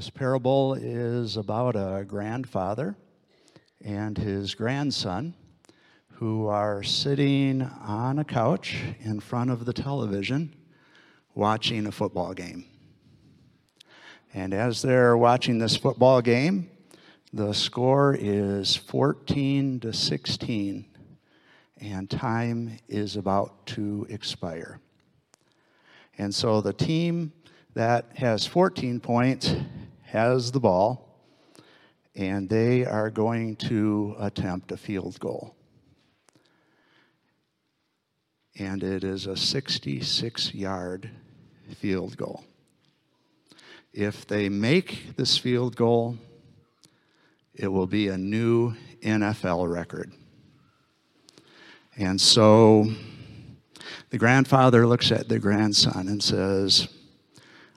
This parable is about a grandfather and his grandson who are sitting on a couch in front of the television watching a football game. And as they're watching this football game, the score is 14 to 16, and time is about to expire. And so the team that has 14 points has the ball, and they are going to attempt a field goal. And it is a 66 yard field goal. If they make this field goal, it will be a new NFL record. And so the grandfather looks at the grandson and says,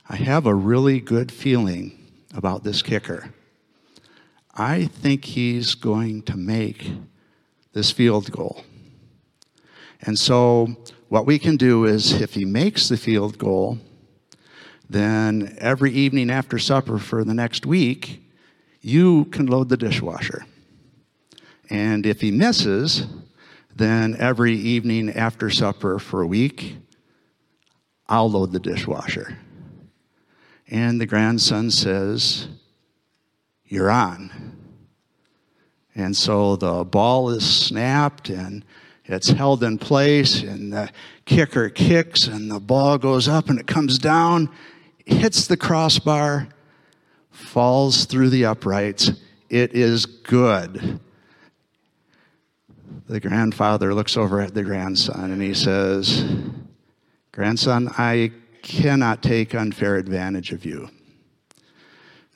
I have a really good feeling about this kicker. I think he's going to make this field goal. And so, what we can do is if he makes the field goal, then every evening after supper for the next week, you can load the dishwasher. And if he misses, then every evening after supper for a week, I'll load the dishwasher. And the grandson says, You're on. And so the ball is snapped and it's held in place, and the kicker kicks, and the ball goes up and it comes down, hits the crossbar, falls through the uprights. It is good. The grandfather looks over at the grandson and he says, Grandson, I cannot take unfair advantage of you.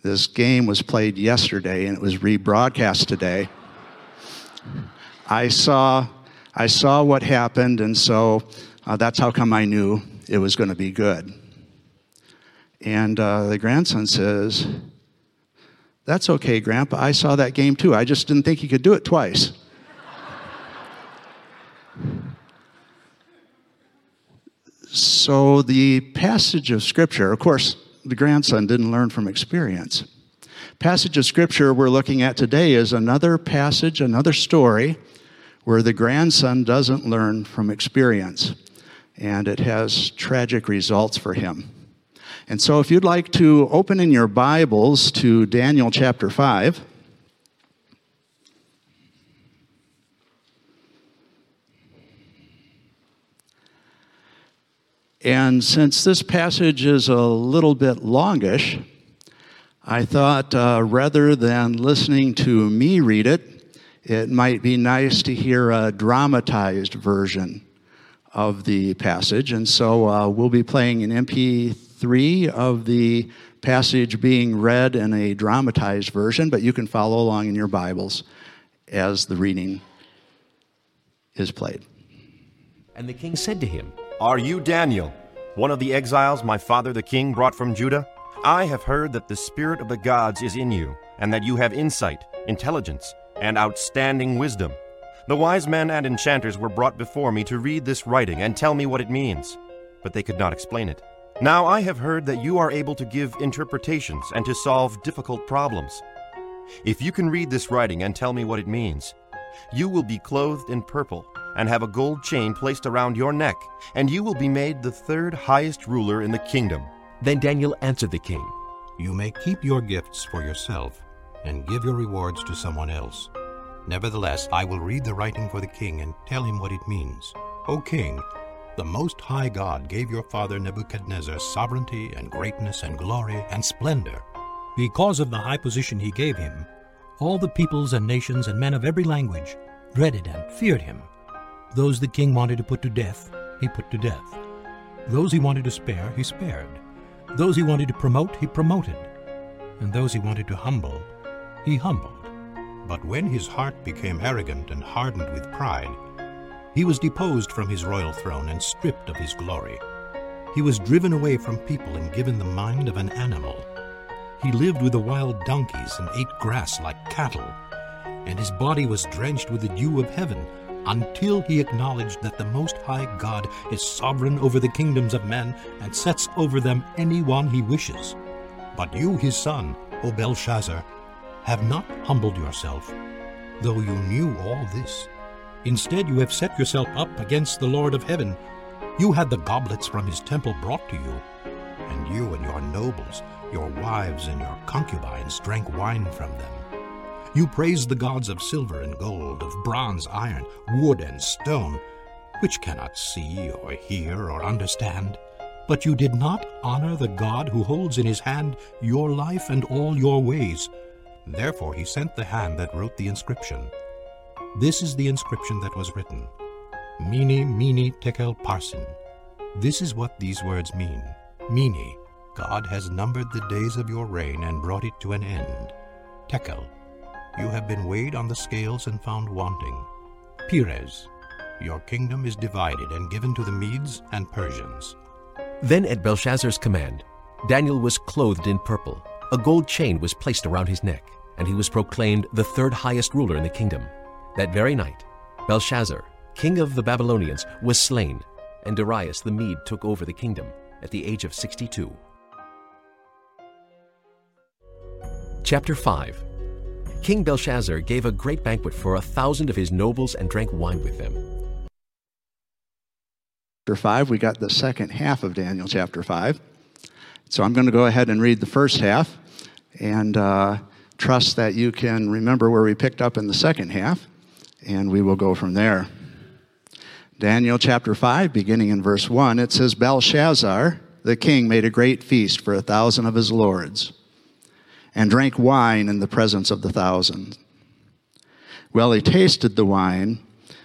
This game was played yesterday and it was rebroadcast today. I saw, I saw what happened, and so uh, that's how come I knew it was going to be good. And uh, the grandson says, That's okay, Grandpa. I saw that game too. I just didn't think he could do it twice. So, the passage of Scripture, of course, the grandson didn't learn from experience. Passage of Scripture we're looking at today is another passage, another story where the grandson doesn't learn from experience, and it has tragic results for him. And so, if you'd like to open in your Bibles to Daniel chapter 5. And since this passage is a little bit longish, I thought uh, rather than listening to me read it, it might be nice to hear a dramatized version of the passage. And so uh, we'll be playing an MP3 of the passage being read in a dramatized version, but you can follow along in your Bibles as the reading is played. And the king said to him, Are you Daniel, one of the exiles my father the king brought from Judah? I have heard that the spirit of the gods is in you, and that you have insight, intelligence, and outstanding wisdom. The wise men and enchanters were brought before me to read this writing and tell me what it means, but they could not explain it. Now I have heard that you are able to give interpretations and to solve difficult problems. If you can read this writing and tell me what it means, you will be clothed in purple and have a gold chain placed around your neck, and you will be made the third highest ruler in the kingdom. Then Daniel answered the king, You may keep your gifts for yourself and give your rewards to someone else. Nevertheless, I will read the writing for the king and tell him what it means. O king, the Most High God gave your father Nebuchadnezzar sovereignty and greatness and glory and splendor. Because of the high position he gave him, all the peoples and nations and men of every language dreaded and feared him. Those the king wanted to put to death, he put to death. Those he wanted to spare, he spared. Those he wanted to promote, he promoted. And those he wanted to humble, he humbled. But when his heart became arrogant and hardened with pride, he was deposed from his royal throne and stripped of his glory. He was driven away from people and given the mind of an animal. He lived with the wild donkeys and ate grass like cattle, and his body was drenched with the dew of heaven until he acknowledged that the Most High God is sovereign over the kingdoms of men and sets over them any one he wishes. But you, his son, O Belshazzar, have not humbled yourself, though you knew all this. Instead, you have set yourself up against the Lord of heaven. You had the goblets from his temple brought to you, and you and your nobles, your wives and your concubines drank wine from them. You praised the gods of silver and gold, of bronze, iron, wood, and stone, which cannot see or hear or understand. But you did not honor the God who holds in his hand your life and all your ways. Therefore he sent the hand that wrote the inscription. This is the inscription that was written Mene, Mene, Tekel, Parsin. This is what these words mean. Mene, God has numbered the days of your reign and brought it to an end. Tekel, you have been weighed on the scales and found wanting. Peres, your kingdom is divided and given to the Medes and Persians. Then, at Belshazzar's command, Daniel was clothed in purple. A gold chain was placed around his neck, and he was proclaimed the third highest ruler in the kingdom. That very night, Belshazzar, king of the Babylonians, was slain, and Darius the Mede took over the kingdom at the age of 62. Chapter 5 King Belshazzar gave a great banquet for a thousand of his nobles and drank wine with them. Chapter 5, we got the second half of Daniel chapter 5. So I'm going to go ahead and read the first half and uh, trust that you can remember where we picked up in the second half, and we will go from there. Daniel chapter 5, beginning in verse 1, it says Belshazzar, the king, made a great feast for a thousand of his lords and drank wine in the presence of the thousand. Well, he tasted the wine.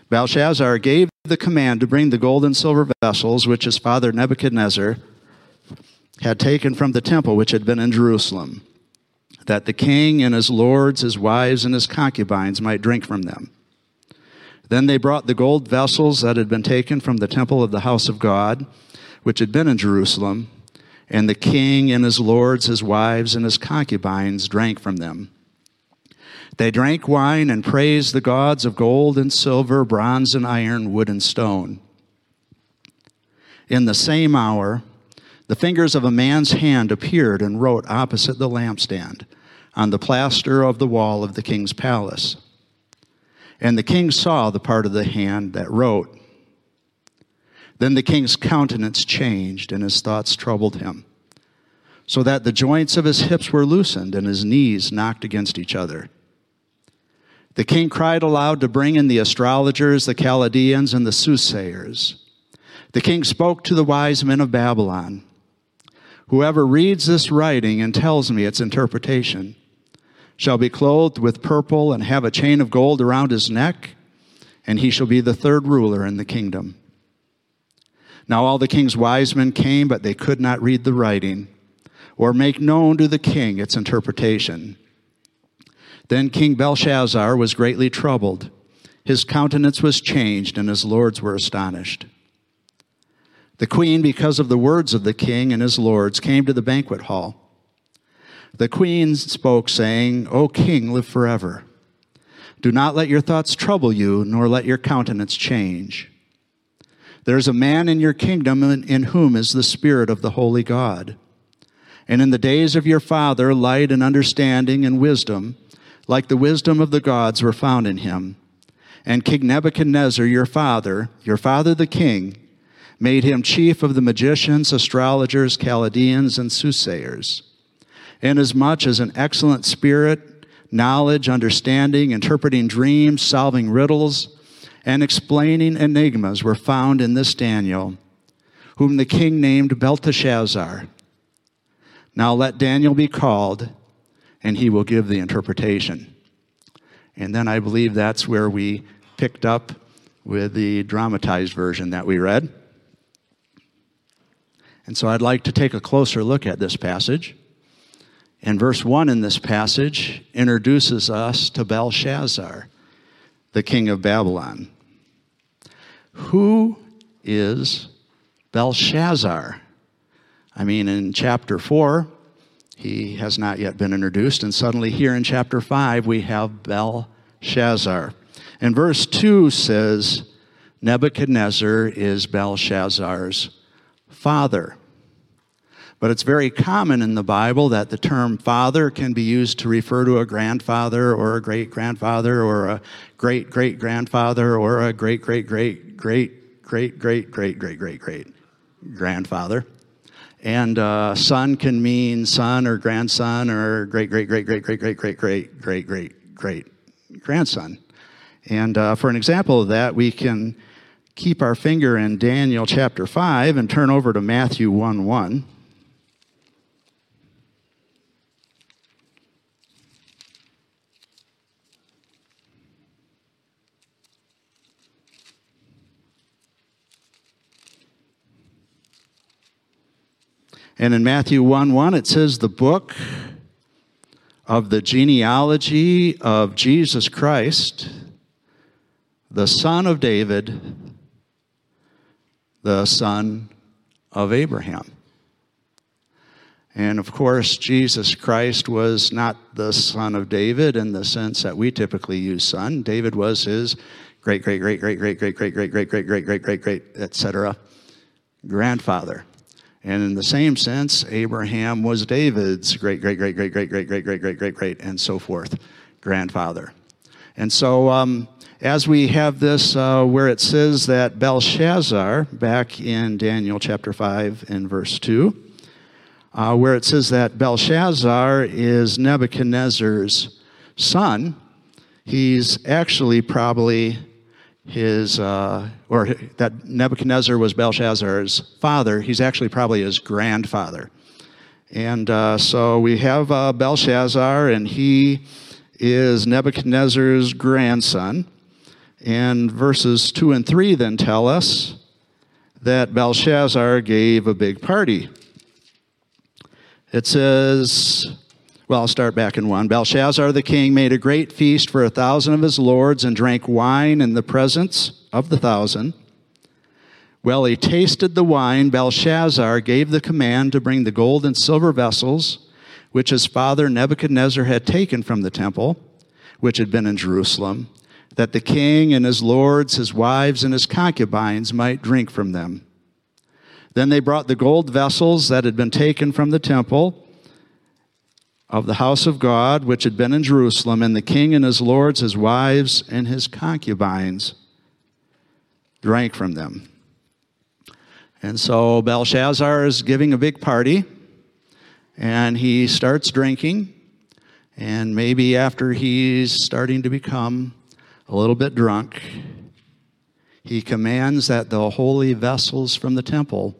Belshazzar gave the command to bring the gold and silver vessels which his father Nebuchadnezzar had taken from the temple which had been in Jerusalem, that the king and his lords, his wives, and his concubines might drink from them. Then they brought the gold vessels that had been taken from the temple of the house of God, which had been in Jerusalem, and the king and his lords, his wives, and his concubines drank from them. They drank wine and praised the gods of gold and silver, bronze and iron, wood and stone. In the same hour, the fingers of a man's hand appeared and wrote opposite the lampstand on the plaster of the wall of the king's palace. And the king saw the part of the hand that wrote. Then the king's countenance changed, and his thoughts troubled him, so that the joints of his hips were loosened and his knees knocked against each other. The king cried aloud to bring in the astrologers, the Chaldeans, and the soothsayers. The king spoke to the wise men of Babylon. Whoever reads this writing and tells me its interpretation shall be clothed with purple and have a chain of gold around his neck, and he shall be the third ruler in the kingdom. Now all the king's wise men came, but they could not read the writing or make known to the king its interpretation. Then King Belshazzar was greatly troubled. His countenance was changed, and his lords were astonished. The queen, because of the words of the king and his lords, came to the banquet hall. The queen spoke, saying, O king, live forever. Do not let your thoughts trouble you, nor let your countenance change. There is a man in your kingdom in whom is the Spirit of the Holy God. And in the days of your father, light and understanding and wisdom, like the wisdom of the gods, were found in him. And King Nebuchadnezzar, your father, your father the king, made him chief of the magicians, astrologers, Chaldeans, and soothsayers. Inasmuch as an excellent spirit, knowledge, understanding, interpreting dreams, solving riddles, and explaining enigmas were found in this Daniel, whom the king named Belteshazzar. Now let Daniel be called, and he will give the interpretation. And then I believe that's where we picked up with the dramatized version that we read. And so I'd like to take a closer look at this passage. And verse 1 in this passage introduces us to Belshazzar, the king of Babylon. Who is Belshazzar? I mean, in chapter 4, he has not yet been introduced, and suddenly here in chapter 5, we have Belshazzar. And verse 2 says, Nebuchadnezzar is Belshazzar's father. But it's very common in the Bible that the term father can be used to refer to a grandfather or a great grandfather or a great great grandfather or a great great great great great great great great great great grandfather. And uh, son can mean son or grandson or great great great great great great great great great great great grandson. And uh, for an example of that, we can keep our finger in Daniel chapter 5 and turn over to Matthew 1 1. And in Matthew 1 1, it says, The book of the genealogy of Jesus Christ, the son of David, the son of Abraham. And of course, Jesus Christ was not the son of David in the sense that we typically use son. David was his great, great, great, great, great, great, great, great, great, great, great, great, great, great, etc. grandfather. And in the same sense, Abraham was David's great, great, great, great, great, great, great, great, great, great, great, and so forth, grandfather. And so, um, as we have this uh, where it says that Belshazzar, back in Daniel chapter 5 and verse 2, uh, where it says that Belshazzar is Nebuchadnezzar's son, he's actually probably his, uh, or that Nebuchadnezzar was Belshazzar's father, he's actually probably his grandfather. And uh, so we have uh, Belshazzar, and he is Nebuchadnezzar's grandson. And verses 2 and 3 then tell us that Belshazzar gave a big party. It says, well, I'll start back in 1. Belshazzar the king made a great feast for a thousand of his lords and drank wine in the presence of the thousand. Well, he tasted the wine. Belshazzar gave the command to bring the gold and silver vessels, which his father Nebuchadnezzar had taken from the temple, which had been in Jerusalem that the king and his lords, his wives, and his concubines might drink from them. Then they brought the gold vessels that had been taken from the temple of the house of God, which had been in Jerusalem, and the king and his lords, his wives, and his concubines drank from them. And so Belshazzar is giving a big party, and he starts drinking. And maybe after he's starting to become a little bit drunk, he commands that the holy vessels from the temple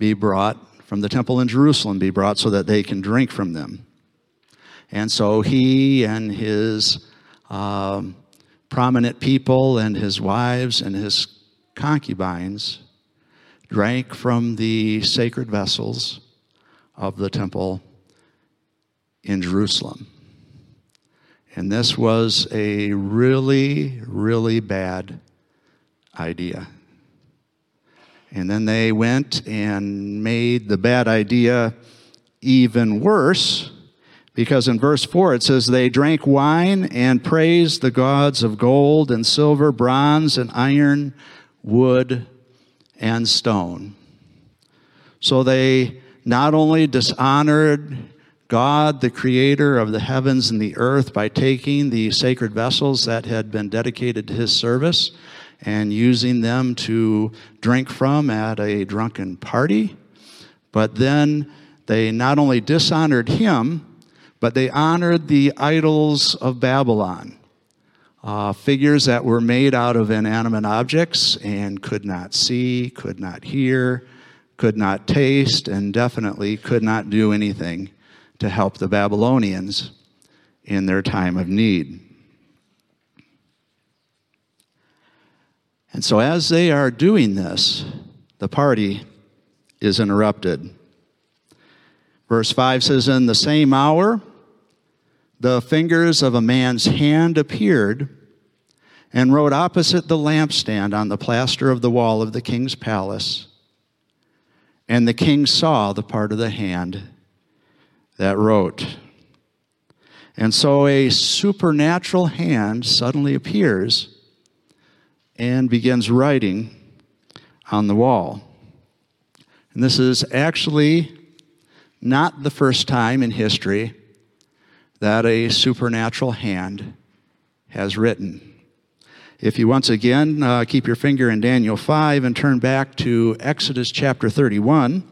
be brought, from the temple in Jerusalem, be brought so that they can drink from them. And so he and his um, prominent people and his wives and his concubines drank from the sacred vessels of the temple in Jerusalem. And this was a really, really bad idea. And then they went and made the bad idea even worse because in verse 4 it says, They drank wine and praised the gods of gold and silver, bronze and iron, wood and stone. So they not only dishonored God, the creator of the heavens and the earth, by taking the sacred vessels that had been dedicated to his service and using them to drink from at a drunken party. But then they not only dishonored him, but they honored the idols of Babylon. Uh, figures that were made out of inanimate objects and could not see, could not hear, could not taste, and definitely could not do anything to help the Babylonians in their time of need. And so, as they are doing this, the party is interrupted. Verse 5 says, In the same hour, the fingers of a man's hand appeared and wrote opposite the lampstand on the plaster of the wall of the king's palace. And the king saw the part of the hand that wrote. And so a supernatural hand suddenly appears and begins writing on the wall. And this is actually not the first time in history that a supernatural hand has written. If you once again uh, keep your finger in Daniel 5 and turn back to Exodus chapter 31.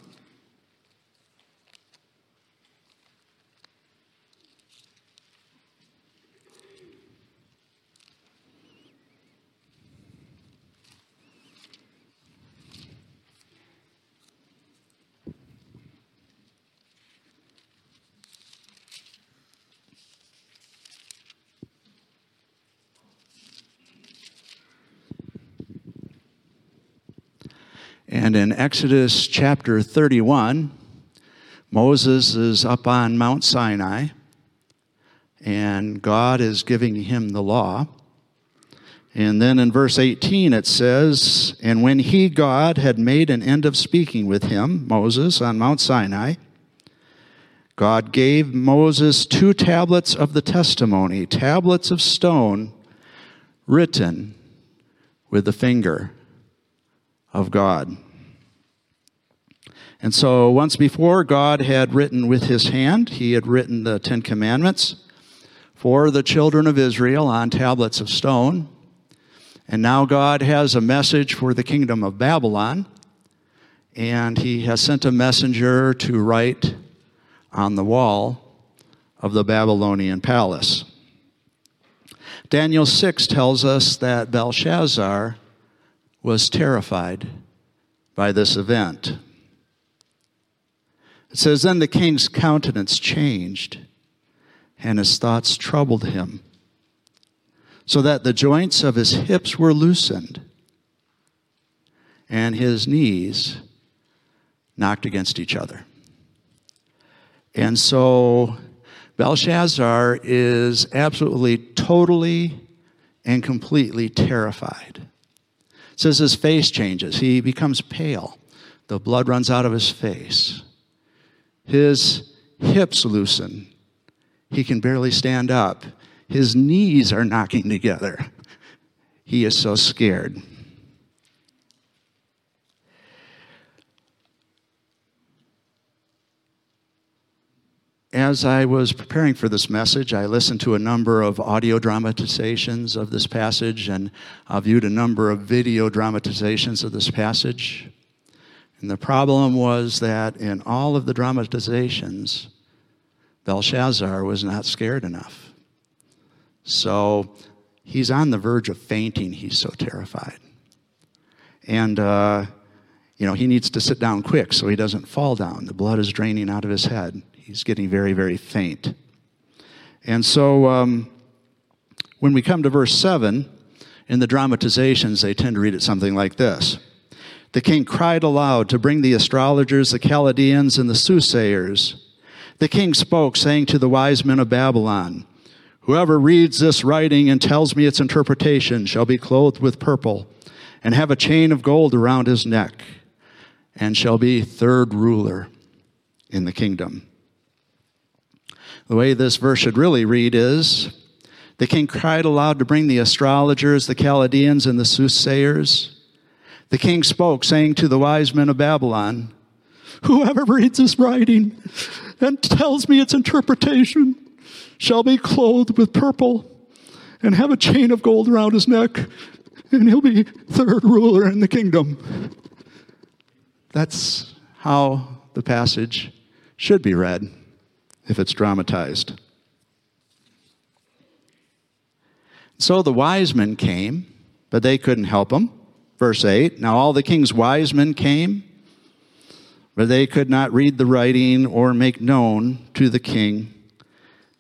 And in Exodus chapter 31, Moses is up on Mount Sinai, and God is giving him the law. And then in verse 18 it says, And when he, God, had made an end of speaking with him, Moses, on Mount Sinai, God gave Moses two tablets of the testimony, tablets of stone written with the finger of God. And so once before, God had written with his hand, he had written the Ten Commandments for the children of Israel on tablets of stone. And now God has a message for the kingdom of Babylon, and he has sent a messenger to write on the wall of the Babylonian palace. Daniel 6 tells us that Belshazzar was terrified by this event. It says, Then the king's countenance changed, and his thoughts troubled him, so that the joints of his hips were loosened, and his knees knocked against each other. And so Belshazzar is absolutely, totally, and completely terrified. Says his face changes. He becomes pale. The blood runs out of his face. His hips loosen. He can barely stand up. His knees are knocking together. He is so scared. As I was preparing for this message, I listened to a number of audio dramatizations of this passage and I viewed a number of video dramatizations of this passage. And the problem was that in all of the dramatizations, Belshazzar was not scared enough. So he's on the verge of fainting. He's so terrified. And, uh, you know, he needs to sit down quick so he doesn't fall down. The blood is draining out of his head. He's getting very, very faint. And so um, when we come to verse 7, in the dramatizations, they tend to read it something like this the king cried aloud to bring the astrologers, the Chaldeans, and the soothsayers. The king spoke, saying to the wise men of Babylon, Whoever reads this writing and tells me its interpretation shall be clothed with purple and have a chain of gold around his neck and shall be third ruler in the kingdom. The way this verse should really read is The king cried aloud to bring the astrologers, the Chaldeans, and the soothsayers. The king spoke, saying to the wise men of Babylon, Whoever reads this writing and tells me its interpretation shall be clothed with purple and have a chain of gold around his neck, and he'll be third ruler in the kingdom. That's how the passage should be read if it's dramatized. So the wise men came, but they couldn't help him. Verse 8 Now all the king's wise men came, but they could not read the writing or make known to the king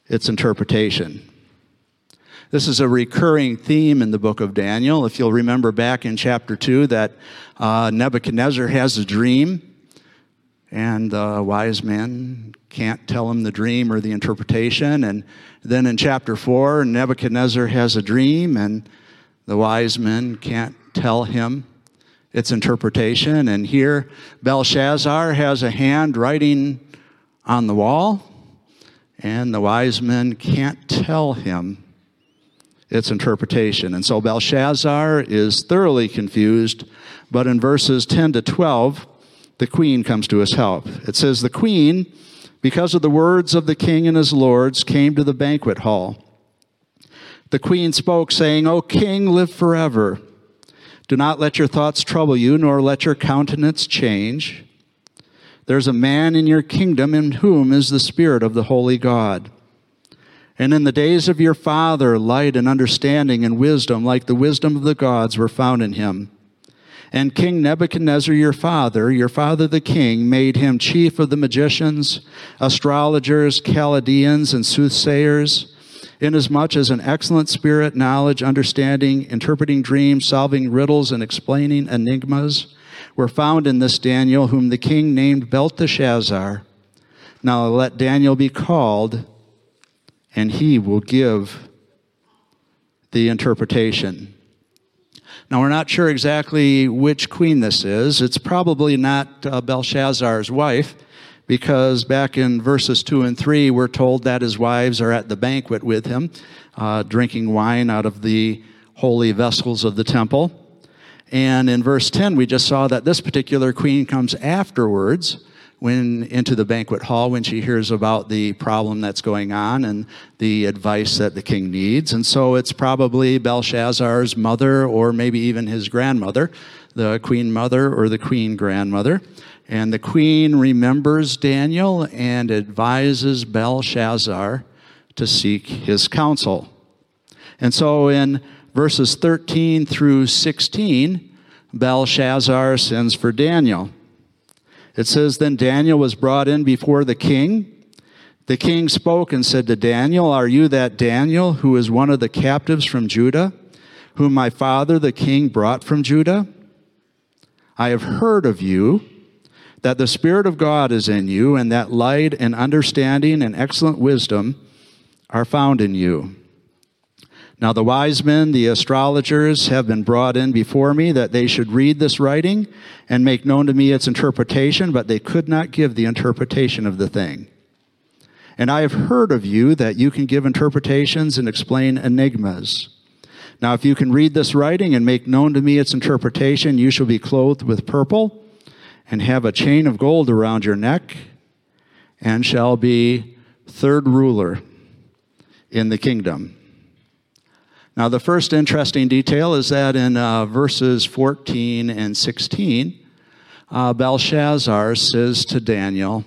its interpretation. This is a recurring theme in the book of Daniel. If you'll remember back in chapter 2 that uh, Nebuchadnezzar has a dream, and the wise men can't tell him the dream or the interpretation. And then in chapter 4, Nebuchadnezzar has a dream, and the wise men can't tell him its interpretation. And here, Belshazzar has a hand writing on the wall, and the wise men can't tell him its interpretation. And so Belshazzar is thoroughly confused, but in verses 10 to 12, the queen comes to his help. It says, The queen, because of the words of the king and his lords, came to the banquet hall. The queen spoke, saying, O king, live forever. Do not let your thoughts trouble you, nor let your countenance change. There's a man in your kingdom in whom is the Spirit of the Holy God. And in the days of your father, light and understanding and wisdom, like the wisdom of the gods, were found in him. And King Nebuchadnezzar, your father, your father the king, made him chief of the magicians, astrologers, Chaldeans, and soothsayers inasmuch as an excellent spirit, knowledge, understanding, interpreting dreams, solving riddles, and explaining enigmas were found in this Daniel, whom the king named Belteshazzar. Now let Daniel be called, and he will give the interpretation. Now, we're not sure exactly which queen this is. It's probably not uh, Belshazzar's wife because back in verses 2 and 3, we're told that his wives are at the banquet with him, uh, drinking wine out of the holy vessels of the temple. And in verse 10, we just saw that this particular queen comes afterwards when into the banquet hall when she hears about the problem that's going on and the advice that the king needs. And so it's probably Belshazzar's mother or maybe even his grandmother, the queen mother or the queen grandmother. And the queen remembers Daniel and advises Belshazzar to seek his counsel. And so in verses 13 through 16, Belshazzar sends for Daniel. It says, Then Daniel was brought in before the king. The king spoke and said to Daniel, Are you that Daniel who is one of the captives from Judah, whom my father the king brought from Judah? I have heard of you that the Spirit of God is in you, and that light and understanding and excellent wisdom are found in you. Now, the wise men, the astrologers, have been brought in before me that they should read this writing and make known to me its interpretation, but they could not give the interpretation of the thing. And I have heard of you that you can give interpretations and explain enigmas. Now, if you can read this writing and make known to me its interpretation, you shall be clothed with purple and have a chain of gold around your neck, and shall be third ruler in the kingdom. Now, the first interesting detail is that in uh, verses 14 and 16, uh, Belshazzar says to Daniel,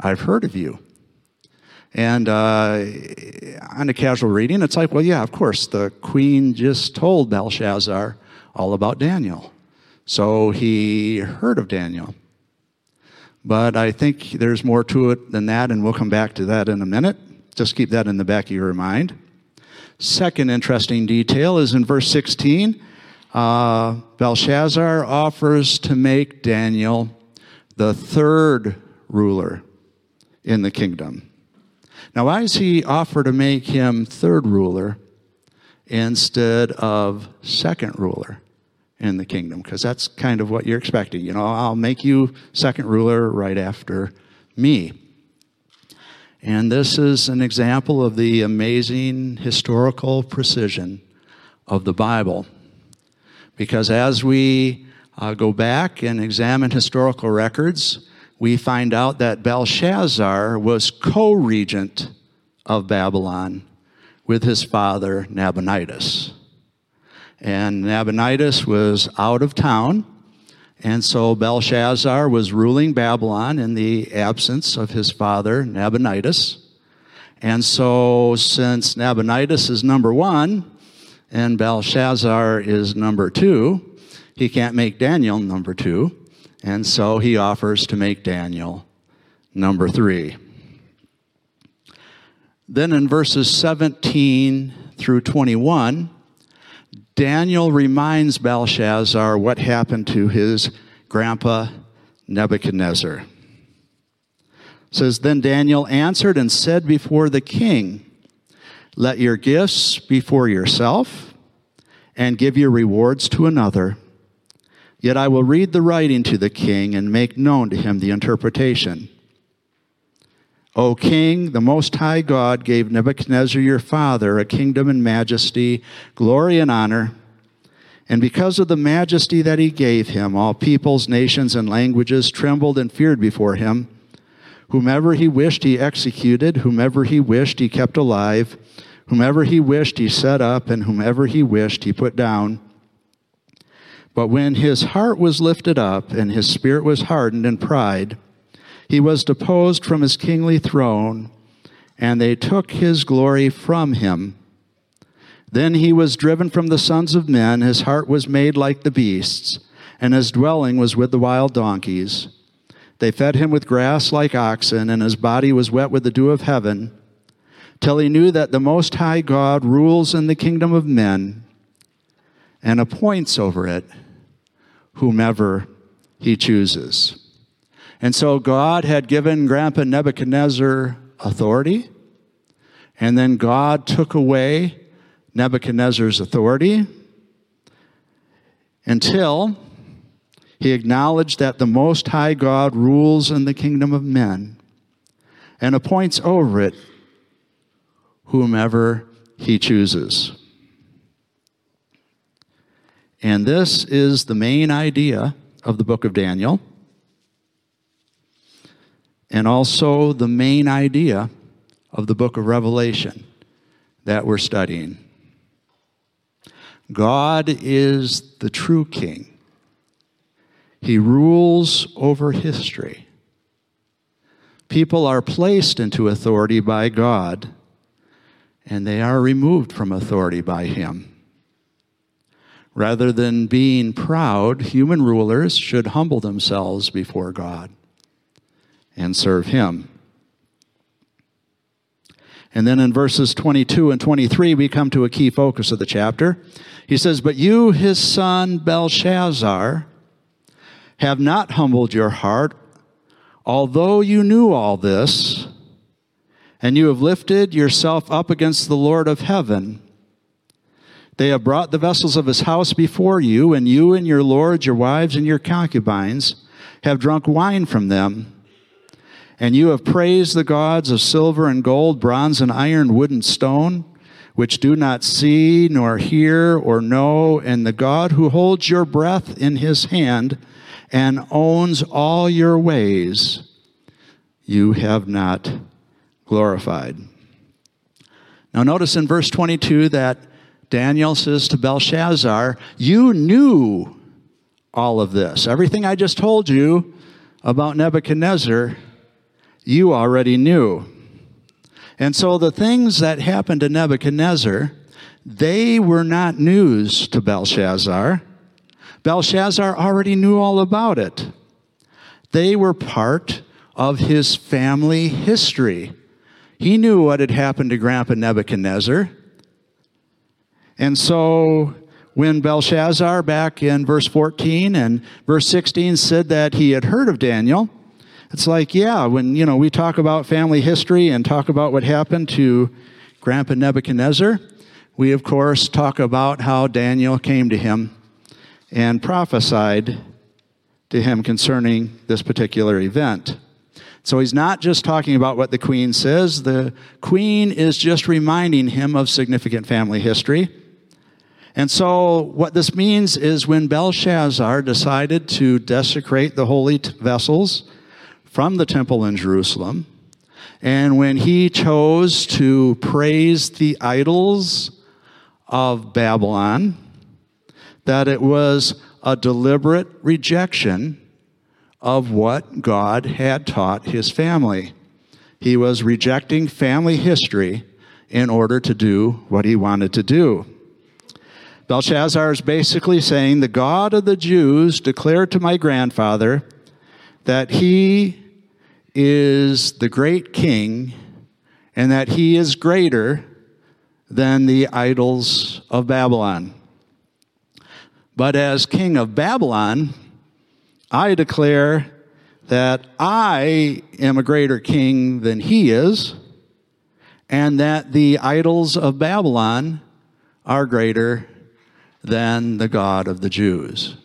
I've heard of you. And uh, on a casual reading, it's like, well, yeah, of course, the queen just told Belshazzar all about Daniel. So he heard of Daniel. But I think there's more to it than that, and we'll come back to that in a minute. Just keep that in the back of your mind. Second interesting detail is in verse 16. Uh, Belshazzar offers to make Daniel the third ruler in the kingdom. Now, why does he offer to make him third ruler instead of second ruler? in the kingdom because that's kind of what you're expecting. You know, I'll make you second ruler right after me. And this is an example of the amazing historical precision of the Bible. Because as we uh, go back and examine historical records, we find out that Belshazzar was co regent of Babylon with his father Nabonidus. And Nabonidus was out of town. And so Belshazzar was ruling Babylon in the absence of his father, Nabonidus. And so, since Nabonidus is number one and Belshazzar is number two, he can't make Daniel number two. And so he offers to make Daniel number three. Then in verses 17 through 21, Daniel reminds Belshazzar what happened to his grandpa Nebuchadnezzar. says then Daniel answered and said before the king, "Let your gifts be for yourself, and give your rewards to another." Yet I will read the writing to the king and make known to him the interpretation. O king, the most high God gave Nebuchadnezzar your father a kingdom and majesty, glory and honor. And because of the majesty that he gave him, all peoples, nations, and languages trembled and feared before him. Whomever he wished, he executed. Whomever he wished, he kept alive. Whomever he wished, he set up. And whomever he wished, he put down. But when his heart was lifted up and his spirit was hardened in pride, he was deposed from his kingly throne, and they took his glory from him. Then he was driven from the sons of men, his heart was made like the beasts, and his dwelling was with the wild donkeys. They fed him with grass like oxen, and his body was wet with the dew of heaven, till he knew that the Most High God rules in the kingdom of men and appoints over it whomever he chooses. And so God had given Grandpa Nebuchadnezzar authority, and then God took away Nebuchadnezzar's authority until he acknowledged that the Most High God rules in the kingdom of men and appoints over it whomever he chooses. And this is the main idea of the book of Daniel, and also the main idea of the book of Revelation that we're studying. God is the true king. He rules over history. People are placed into authority by God, and they are removed from authority by Him. Rather than being proud, human rulers should humble themselves before God and serve Him. And then in verses 22 and 23, we come to a key focus of the chapter. He says, But you, his son Belshazzar, have not humbled your heart, although you knew all this, and you have lifted yourself up against the Lord of heaven. They have brought the vessels of his house before you, and you and your lords, your wives, and your concubines have drunk wine from them. And you have praised the gods of silver and gold, bronze and iron, wood and stone, which do not see, nor hear, or know, and the God who holds your breath in his hand and owns all your ways, you have not glorified. Now, notice in verse 22 that Daniel says to Belshazzar, You knew all of this. Everything I just told you about Nebuchadnezzar, you already knew. And so the things that happened to Nebuchadnezzar, they were not news to Belshazzar. Belshazzar already knew all about it. They were part of his family history. He knew what had happened to Grandpa Nebuchadnezzar. And so when Belshazzar, back in verse 14 and verse 16, said that he had heard of Daniel, it's like, yeah, when, you know, we talk about family history and talk about what happened to Grandpa Nebuchadnezzar, we, of course, talk about how Daniel came to him and prophesied to him concerning this particular event. So he's not just talking about what the queen says, the queen is just reminding him of significant family history. And so, what this means is when Belshazzar decided to desecrate the holy t- vessels from the temple in Jerusalem, and when he chose to praise the idols of Babylon, that it was a deliberate rejection of what God had taught his family. He was rejecting family history in order to do what he wanted to do. Belshazzar is basically saying, The God of the Jews declared to my grandfather that he is the great king and that he is greater than the idols of Babylon. But as king of Babylon, I declare that I am a greater king than he is, and that the idols of Babylon are greater than the God of the Jews.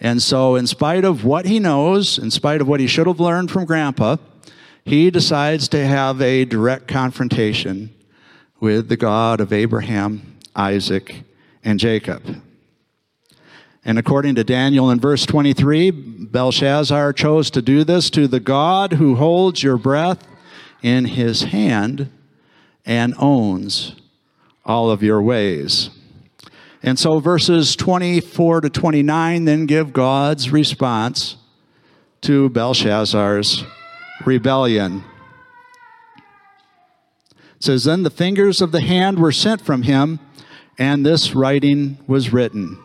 And so, in spite of what he knows, in spite of what he should have learned from Grandpa, he decides to have a direct confrontation with the God of Abraham, Isaac, and Jacob. And according to Daniel in verse 23, Belshazzar chose to do this to the God who holds your breath in his hand and owns all of your ways. And so verses 24 to 29 then give God's response to Belshazzar's rebellion. It says, Then the fingers of the hand were sent from him, and this writing was written.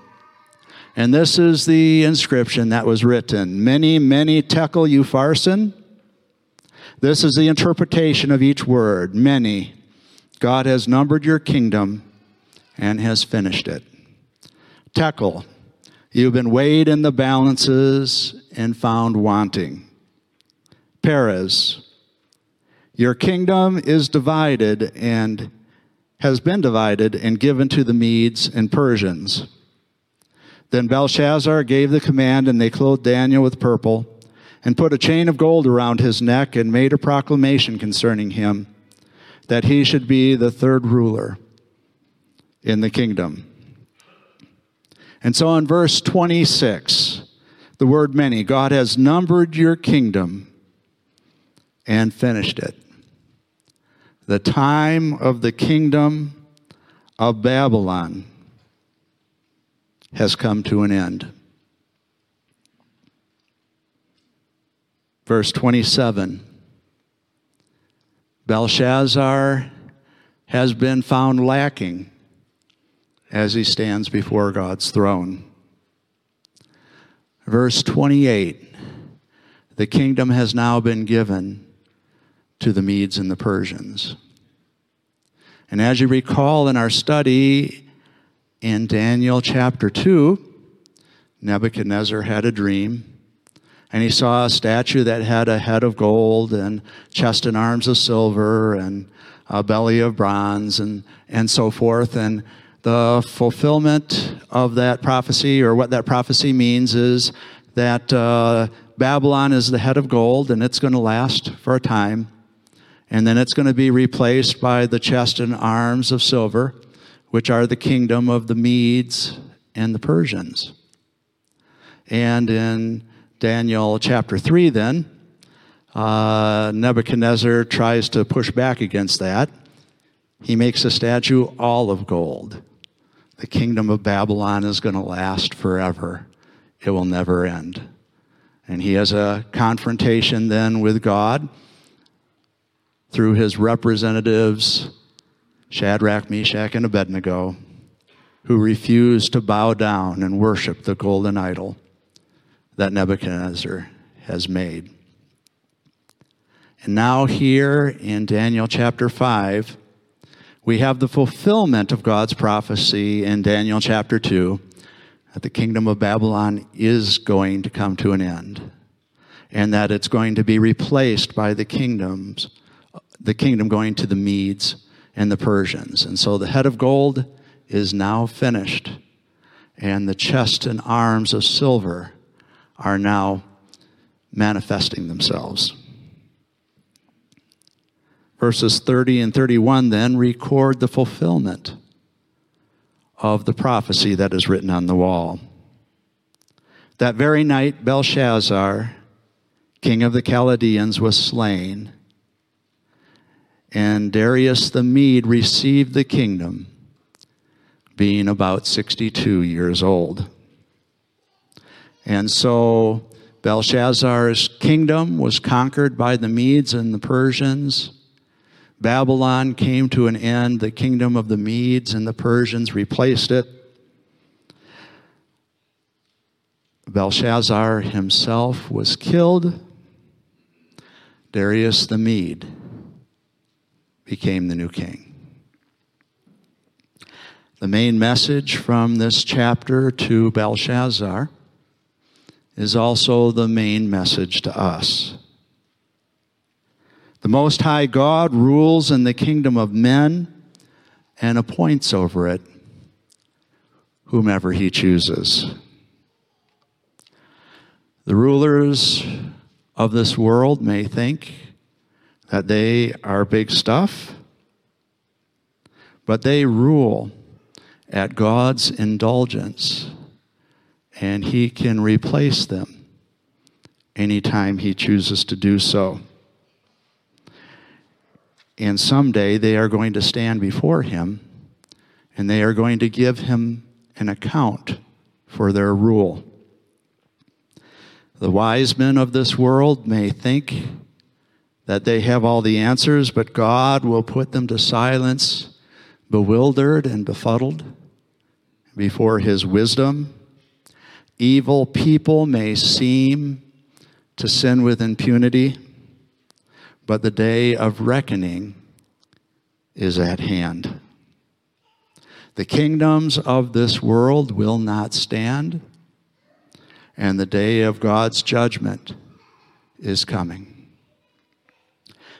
And this is the inscription that was written Mene, mene tekel upharsin. This is the interpretation of each word. Mene. God has numbered your kingdom and has finished it. Tekel. You've been weighed in the balances and found wanting. Peres, Your kingdom is divided and has been divided and given to the Medes and Persians. Then Belshazzar gave the command, and they clothed Daniel with purple, and put a chain of gold around his neck, and made a proclamation concerning him that he should be the third ruler in the kingdom. And so in verse 26, the word mene, God has numbered your kingdom and finished it. The time of the kingdom of Babylon has come to an end. Verse 27 Belshazzar has been found lacking as he stands before God's throne. Verse 28 The kingdom has now been given to the Medes and the Persians. And as you recall in our study, in Daniel chapter 2, Nebuchadnezzar had a dream, and he saw a statue that had a head of gold and chest and arms of silver and a belly of bronze and, and so forth. And the fulfillment of that prophecy, or what that prophecy means, is that uh, Babylon is the head of gold and it's going to last for a time. And then it's going to be replaced by the chest and arms of silver which are the kingdom of the Medes and the Persians. And in Daniel chapter 3, then, uh, Nebuchadnezzar tries to push back against that. He makes a statue all of gold. The kingdom of Babylon is going to last forever, it will never end. And he has a confrontation then with God through his representatives Shadrach, Meshach, and Abednego, who refused to bow down and worship the golden idol that Nebuchadnezzar has made. And now, here in Daniel chapter 5, we have the fulfillment of God's prophecy in Daniel chapter 2 that the kingdom of Babylon is going to come to an end and that it's going to be replaced by the kingdoms, the kingdom going to the Medes and the Persians. And so the head of gold is now finished, and the chest and arms of silver are now manifesting themselves. Verses 30 and 31 then record the fulfillment of the prophecy that is written on the wall. That very night, Belshazzar, king of the Chaldeans, was slain and Darius the Mede received the kingdom, being about 62 years old. And so Belshazzar's kingdom was conquered by the Medes and the Persians. Babylon came to an end. The kingdom of the Medes and the Persians replaced it. Belshazzar himself was killed. Darius the Mede became the new king. The main message from this chapter to Belshazzar is also the main message to us. The Most High God rules in the kingdom of men and appoints over it whomever he chooses. The rulers of this world may think that they are big stuff, but they rule at God's indulgence, and he can replace them anytime he chooses to do so. And someday they are going to stand before him and they are going to give him an account for their rule. The wise men of this world may think that they have all the answers, but God will put them to silence, bewildered and befuddled before his wisdom. Evil people may seem to sin with impunity but the day of reckoning is at hand. The kingdoms of this world will not stand, and the day of God's judgment is coming.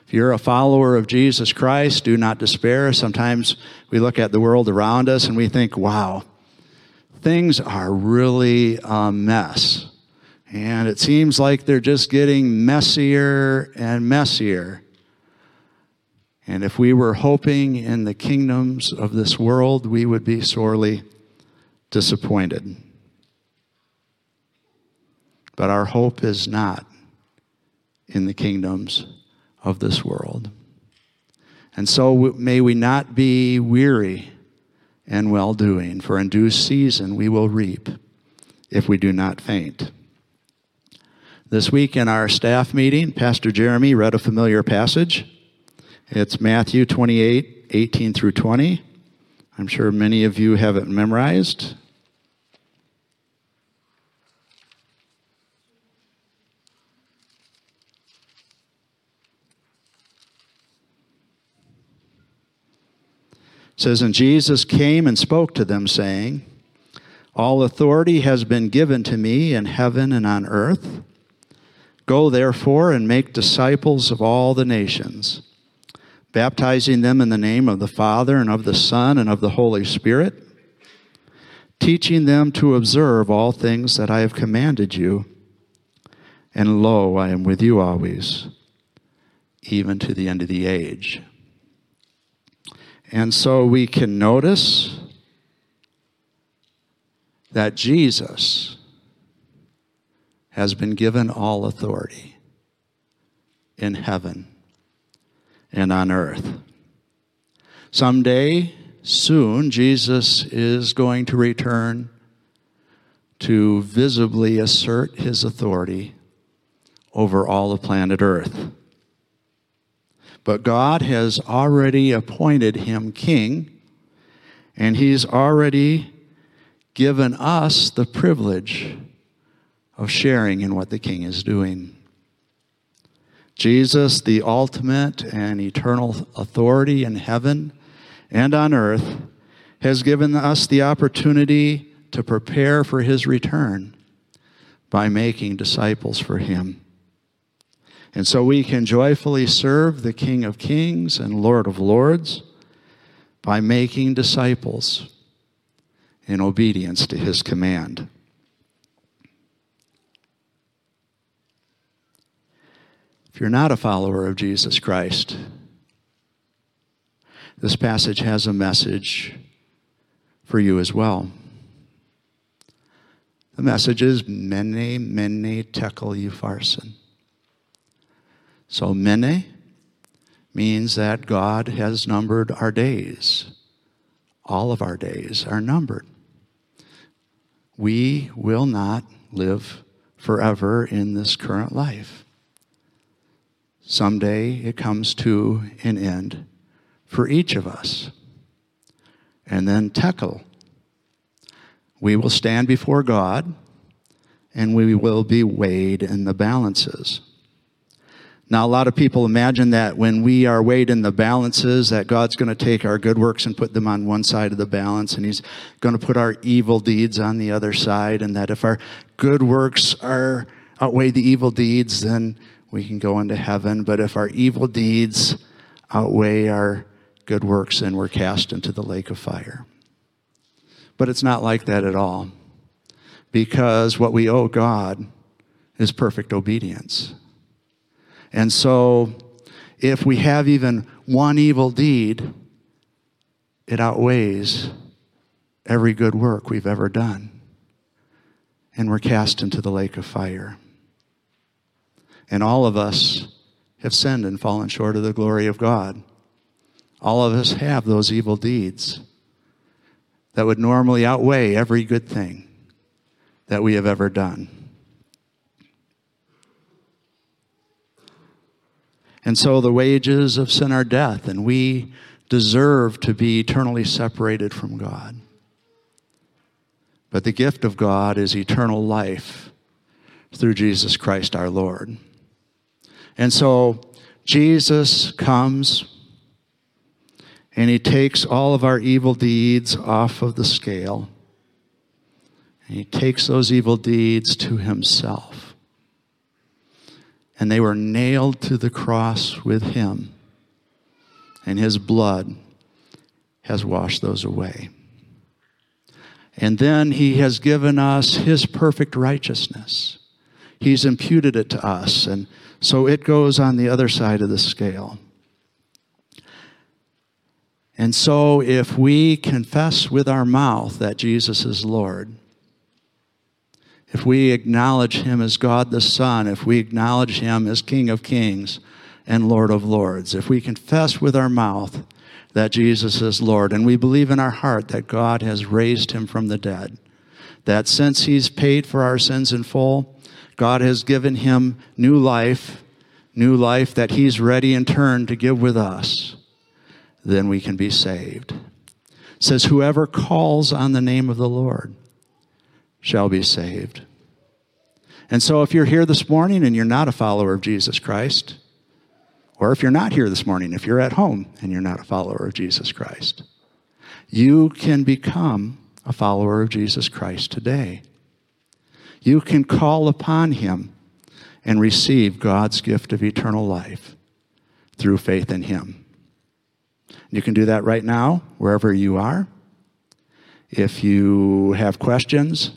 If you're a follower of Jesus Christ, do not despair. Sometimes we look at the world around us and we think, wow, things are really a mess. And it seems like they're just getting messier and messier. And if we were hoping in the kingdoms of this world, we would be sorely disappointed. But our hope is not in the kingdoms of this world. And so may we not be weary and well doing, for in due season we will reap if we do not faint. This week in our staff meeting, Pastor Jeremy read a familiar passage. It's Matthew 28 18 through 20. I'm sure many of you have it memorized. It says, And Jesus came and spoke to them, saying, All authority has been given to me in heaven and on earth. Go therefore and make disciples of all the nations, baptizing them in the name of the Father and of the Son and of the Holy Spirit, teaching them to observe all things that I have commanded you. And lo, I am with you always, even to the end of the age. And so we can notice that Jesus has been given all authority in heaven and on earth. Someday, soon, Jesus is going to return to visibly assert his authority over all the planet Earth. But God has already appointed him king, and he's already given us the privilege of sharing in what the King is doing. Jesus, the ultimate and eternal authority in heaven and on earth, has given us the opportunity to prepare for his return by making disciples for him. And so we can joyfully serve the King of Kings and Lord of Lords by making disciples in obedience to his command. If you're not a follower of Jesus Christ, this passage has a message for you as well. The message is Mene, Mene, Tekel, Upharsin. So, Mene means that God has numbered our days. All of our days are numbered. We will not live forever in this current life. Someday it comes to an end for each of us. And then tekel. We will stand before God and we will be weighed in the balances. Now, a lot of people imagine that when we are weighed in the balances, that God's going to take our good works and put them on one side of the balance, and He's going to put our evil deeds on the other side, and that if our good works are outweigh the evil deeds, then we can go into heaven. But if our evil deeds outweigh our good works, then we're cast into the lake of fire. But it's not like that at all, because what we owe God is perfect obedience. And so, if we have even one evil deed, it outweighs every good work we've ever done. And we're cast into the lake of fire. And all of us have sinned and fallen short of the glory of God. All of us have those evil deeds that would normally outweigh every good thing that we have ever done. And so the wages of sin are death, and we deserve to be eternally separated from God. But the gift of God is eternal life through Jesus Christ our Lord. And so Jesus comes and he takes all of our evil deeds off of the scale. And he takes those evil deeds to himself and they were nailed to the cross with him, and his blood has washed those away. And then he has given us his perfect righteousness. He's imputed it to us, and so it goes on the other side of the scale. And so, if we confess with our mouth that Jesus is Lord, if we acknowledge him as God the Son, if we acknowledge him as King of Kings and Lord of Lords, if we confess with our mouth that Jesus is Lord, and we believe in our heart that God has raised him from the dead, that since he's paid for our sins in full, God has given him new life, new life that he's ready in turn to give with us, then we can be saved. It says, Whoever calls on the name of the Lord shall be saved. And so, if you're here this morning and you're not a follower of Jesus Christ, or if you're not here this morning, if you're at home and you're not a follower of Jesus Christ, you can become a follower of Jesus Christ today. You can call upon him and receive God's gift of eternal life through faith in him. You can do that right now, wherever you are. If you have questions,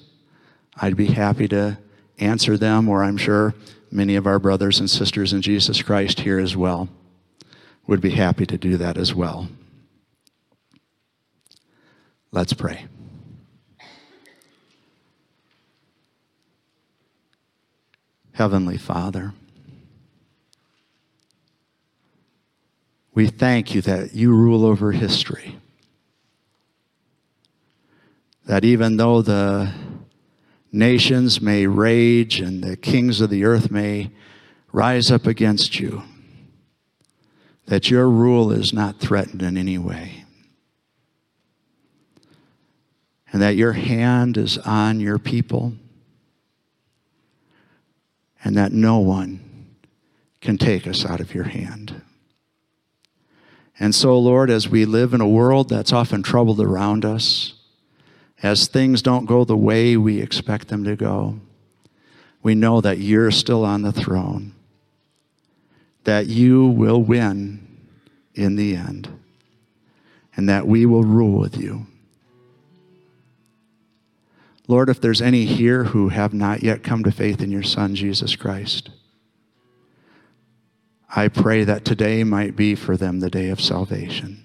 I'd be happy to answer them, or I'm sure many of our brothers and sisters in Jesus Christ here as well would be happy to do that as well. Let's pray. Heavenly Father, we thank you that you rule over history. That even though the nations may rage and the kings of the earth may rise up against you, that your rule is not threatened in any way, and that your hand is on your people, and that no one can take us out of your hand. And so, Lord, as we live in a world that's often troubled around us, as things don't go the way we expect them to go, we know that you're still on the throne, that you will win in the end, and that we will rule with you. Lord, if there's any here who have not yet come to faith in your Son, Jesus Christ, I pray that today might be for them the day of salvation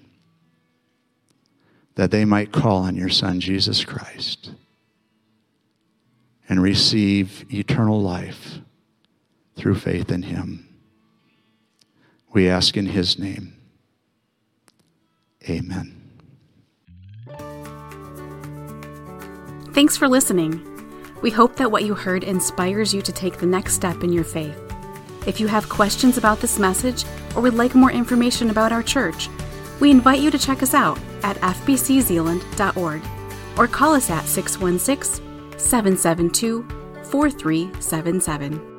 that they might call on your Son, Jesus Christ, and receive eternal life through faith in him. We ask in his name. Amen. Thanks for listening. We hope that what you heard inspires you to take the next step in your faith. If you have questions about this message or would like more information about our church, we invite you to check us out at fbczeeland.org or call us at 616 772 4377.